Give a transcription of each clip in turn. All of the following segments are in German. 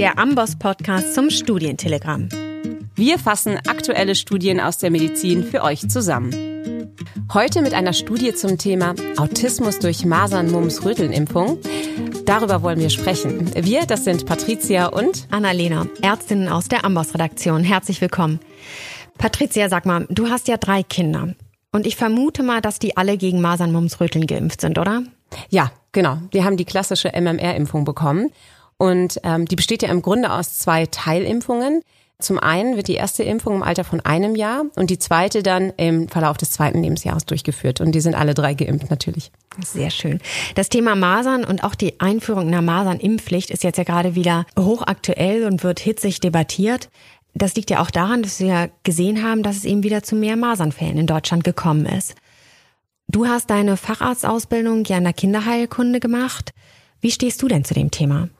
der Amboss Podcast zum Studientelegramm. Wir fassen aktuelle Studien aus der Medizin für euch zusammen. Heute mit einer Studie zum Thema Autismus durch Masern-Mumps-Röteln-Impfung. Darüber wollen wir sprechen. Wir, das sind Patricia und Annalena, Ärztinnen aus der Amboss-Redaktion. Herzlich willkommen. Patricia, sag mal, du hast ja drei Kinder. Und ich vermute mal, dass die alle gegen Masern-Mumps-Röteln geimpft sind, oder? Ja, genau. Die haben die klassische MMR-Impfung bekommen. Und ähm, die besteht ja im Grunde aus zwei Teilimpfungen. Zum einen wird die erste Impfung im Alter von einem Jahr und die zweite dann im Verlauf des zweiten Lebensjahres durchgeführt. Und die sind alle drei geimpft natürlich. Sehr schön. Das Thema Masern und auch die Einführung einer Masernimpfpflicht ist jetzt ja gerade wieder hochaktuell und wird hitzig debattiert. Das liegt ja auch daran, dass wir gesehen haben, dass es eben wieder zu mehr Masernfällen in Deutschland gekommen ist. Du hast deine Facharztausbildung ja in der Kinderheilkunde gemacht. Wie stehst du denn zu dem Thema?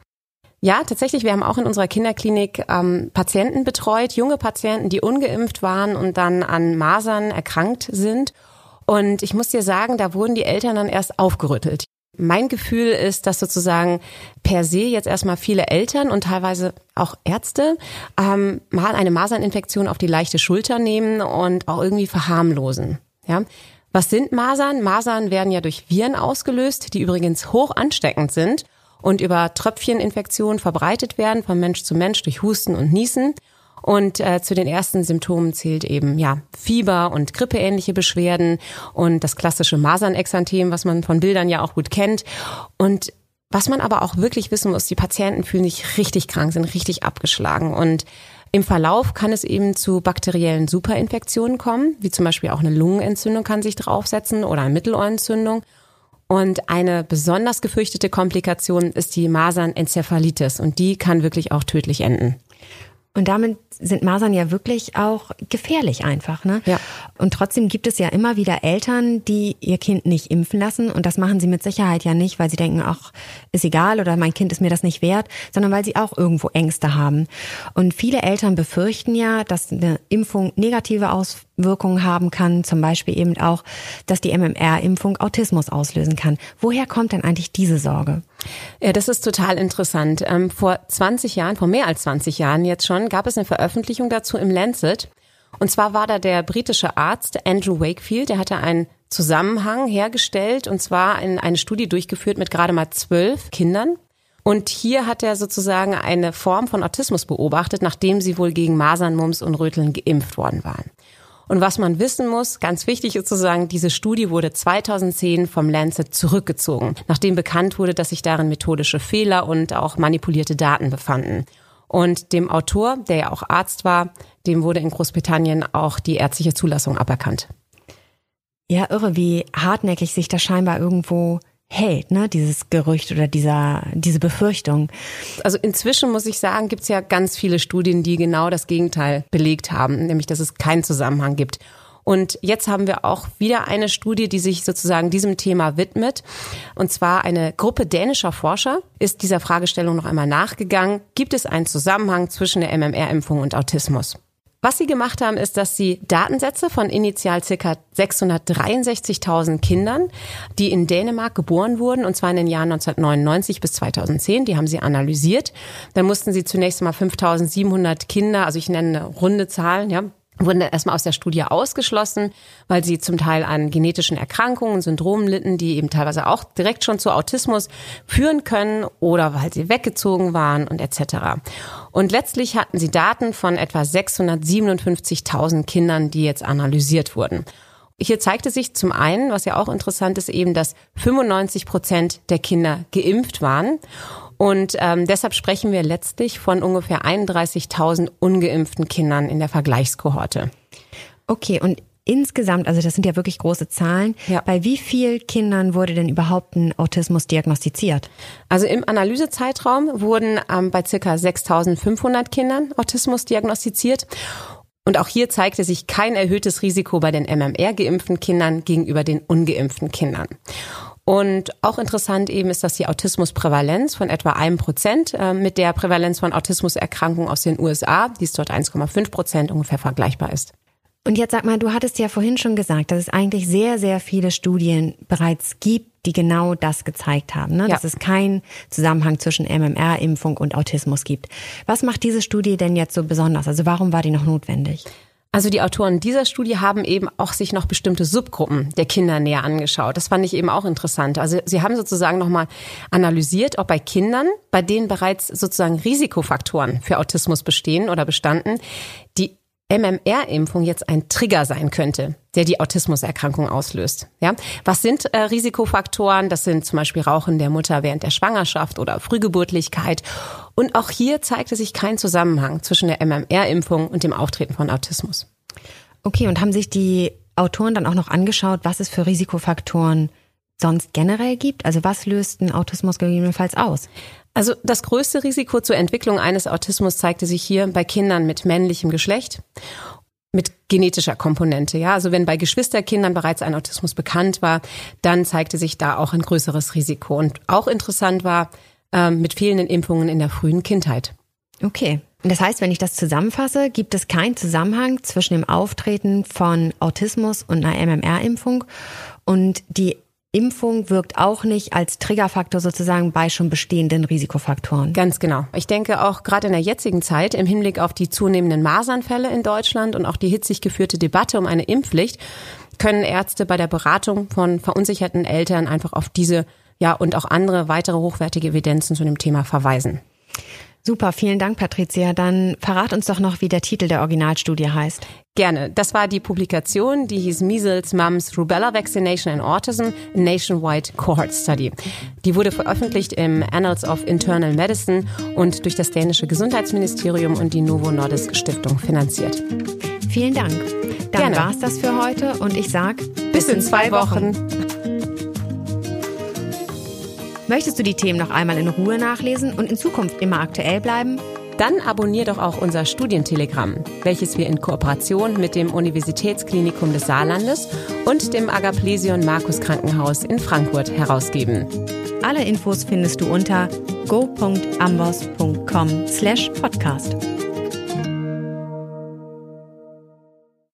Ja, tatsächlich. Wir haben auch in unserer Kinderklinik ähm, Patienten betreut, junge Patienten, die ungeimpft waren und dann an Masern erkrankt sind. Und ich muss dir sagen, da wurden die Eltern dann erst aufgerüttelt. Mein Gefühl ist, dass sozusagen per se jetzt erstmal viele Eltern und teilweise auch Ärzte ähm, mal eine Maserninfektion auf die leichte Schulter nehmen und auch irgendwie verharmlosen. Ja. Was sind Masern? Masern werden ja durch Viren ausgelöst, die übrigens hoch ansteckend sind und über Tröpfcheninfektionen verbreitet werden von Mensch zu Mensch durch Husten und Niesen. Und äh, zu den ersten Symptomen zählt eben ja Fieber und grippeähnliche Beschwerden und das klassische Masernexanthem, was man von Bildern ja auch gut kennt. Und was man aber auch wirklich wissen muss, die Patienten fühlen sich richtig krank, sind richtig abgeschlagen und im Verlauf kann es eben zu bakteriellen Superinfektionen kommen, wie zum Beispiel auch eine Lungenentzündung kann sich draufsetzen oder eine Mittelohrentzündung. Und eine besonders gefürchtete Komplikation ist die Masernenzephalitis und die kann wirklich auch tödlich enden. Und damit sind Masern ja wirklich auch gefährlich einfach, ne? Ja. Und trotzdem gibt es ja immer wieder Eltern, die ihr Kind nicht impfen lassen. Und das machen sie mit Sicherheit ja nicht, weil sie denken, ach, ist egal oder mein Kind ist mir das nicht wert, sondern weil sie auch irgendwo Ängste haben. Und viele Eltern befürchten ja, dass eine Impfung negative Auswirkungen haben kann. Zum Beispiel eben auch, dass die MMR-Impfung Autismus auslösen kann. Woher kommt denn eigentlich diese Sorge? Ja, das ist total interessant. Ähm, vor 20 Jahren, vor mehr als 20 Jahren jetzt schon, gab es eine Veröffentlichung dazu im Lancet. Und zwar war da der britische Arzt Andrew Wakefield, der hatte einen Zusammenhang hergestellt und zwar in eine Studie durchgeführt mit gerade mal zwölf Kindern. Und hier hat er sozusagen eine Form von Autismus beobachtet, nachdem sie wohl gegen Masern, Mumps und Röteln geimpft worden waren. Und was man wissen muss, ganz wichtig ist zu sagen, diese Studie wurde 2010 vom Lancet zurückgezogen, nachdem bekannt wurde, dass sich darin methodische Fehler und auch manipulierte Daten befanden. Und dem Autor, der ja auch Arzt war, dem wurde in Großbritannien auch die ärztliche Zulassung aberkannt. Ja, irre, wie hartnäckig sich das scheinbar irgendwo hält, ne, dieses Gerücht oder dieser, diese Befürchtung. Also inzwischen muss ich sagen, gibt es ja ganz viele Studien, die genau das Gegenteil belegt haben, nämlich dass es keinen Zusammenhang gibt. Und jetzt haben wir auch wieder eine Studie, die sich sozusagen diesem Thema widmet. Und zwar eine Gruppe dänischer Forscher ist dieser Fragestellung noch einmal nachgegangen. Gibt es einen Zusammenhang zwischen der MMR-Impfung und Autismus? Was sie gemacht haben, ist, dass sie Datensätze von initial circa 663.000 Kindern, die in Dänemark geboren wurden, und zwar in den Jahren 1999 bis 2010, die haben sie analysiert. Dann mussten sie zunächst mal 5.700 Kinder, also ich nenne runde Zahlen, ja, wurden erstmal aus der Studie ausgeschlossen, weil sie zum Teil an genetischen Erkrankungen, Syndromen litten, die eben teilweise auch direkt schon zu Autismus führen können oder weil sie weggezogen waren und etc. Und letztlich hatten sie Daten von etwa 657.000 Kindern, die jetzt analysiert wurden. Hier zeigte sich zum einen, was ja auch interessant ist, eben, dass 95 Prozent der Kinder geimpft waren. Und ähm, deshalb sprechen wir letztlich von ungefähr 31.000 ungeimpften Kindern in der Vergleichskohorte. Okay, und insgesamt, also das sind ja wirklich große Zahlen, ja. bei wie vielen Kindern wurde denn überhaupt ein Autismus diagnostiziert? Also im Analysezeitraum wurden ähm, bei circa 6.500 Kindern Autismus diagnostiziert. Und auch hier zeigte sich kein erhöhtes Risiko bei den MMR-geimpften Kindern gegenüber den ungeimpften Kindern. Und auch interessant eben ist, dass die Autismusprävalenz von etwa einem Prozent äh, mit der Prävalenz von Autismuserkrankungen aus den USA, die ist dort 1,5 Prozent ungefähr vergleichbar ist. Und jetzt sag mal, du hattest ja vorhin schon gesagt, dass es eigentlich sehr, sehr viele Studien bereits gibt, die genau das gezeigt haben, ne? Ja. dass es keinen Zusammenhang zwischen MMR-Impfung und Autismus gibt. Was macht diese Studie denn jetzt so besonders? Also warum war die noch notwendig? Also die Autoren dieser Studie haben eben auch sich noch bestimmte Subgruppen der Kinder näher angeschaut. Das fand ich eben auch interessant. Also sie haben sozusagen nochmal analysiert, ob bei Kindern, bei denen bereits sozusagen Risikofaktoren für Autismus bestehen oder bestanden, die MMR-Impfung jetzt ein Trigger sein könnte, der die Autismuserkrankung auslöst. Ja, was sind äh, Risikofaktoren? Das sind zum Beispiel Rauchen der Mutter während der Schwangerschaft oder Frühgeburtlichkeit. Und auch hier zeigte sich kein Zusammenhang zwischen der MMR-Impfung und dem Auftreten von Autismus. Okay, und haben sich die Autoren dann auch noch angeschaut, was es für Risikofaktoren sonst generell gibt? Also was löst ein Autismus gegebenenfalls aus? Also das größte Risiko zur Entwicklung eines Autismus zeigte sich hier bei Kindern mit männlichem Geschlecht mit genetischer Komponente. Ja, also wenn bei Geschwisterkindern bereits ein Autismus bekannt war, dann zeigte sich da auch ein größeres Risiko. Und auch interessant war ähm, mit fehlenden Impfungen in der frühen Kindheit. Okay. Und das heißt, wenn ich das zusammenfasse, gibt es keinen Zusammenhang zwischen dem Auftreten von Autismus und einer MMR-Impfung und die Impfung wirkt auch nicht als Triggerfaktor sozusagen bei schon bestehenden Risikofaktoren. Ganz genau. Ich denke auch gerade in der jetzigen Zeit im Hinblick auf die zunehmenden Masernfälle in Deutschland und auch die hitzig geführte Debatte um eine Impfpflicht können Ärzte bei der Beratung von verunsicherten Eltern einfach auf diese ja und auch andere weitere hochwertige Evidenzen zu dem Thema verweisen. Super, vielen Dank, Patricia. Dann verrat uns doch noch, wie der Titel der Originalstudie heißt. Gerne. Das war die Publikation, die hieß Measles, Mumps, Rubella Vaccination and Autism, a Nationwide Cohort Study. Die wurde veröffentlicht im Annals of Internal Medicine und durch das dänische Gesundheitsministerium und die Novo Nordisk Stiftung finanziert. Vielen Dank. Dann Gerne. war's das für heute und ich sag Bis in zwei Wochen. Möchtest du die Themen noch einmal in Ruhe nachlesen und in Zukunft immer aktuell bleiben? Dann abonnier doch auch unser Studientelegramm, welches wir in Kooperation mit dem Universitätsklinikum des Saarlandes und dem Agaplesion Markus Krankenhaus in Frankfurt herausgeben. Alle Infos findest du unter go.ambos.com/podcast.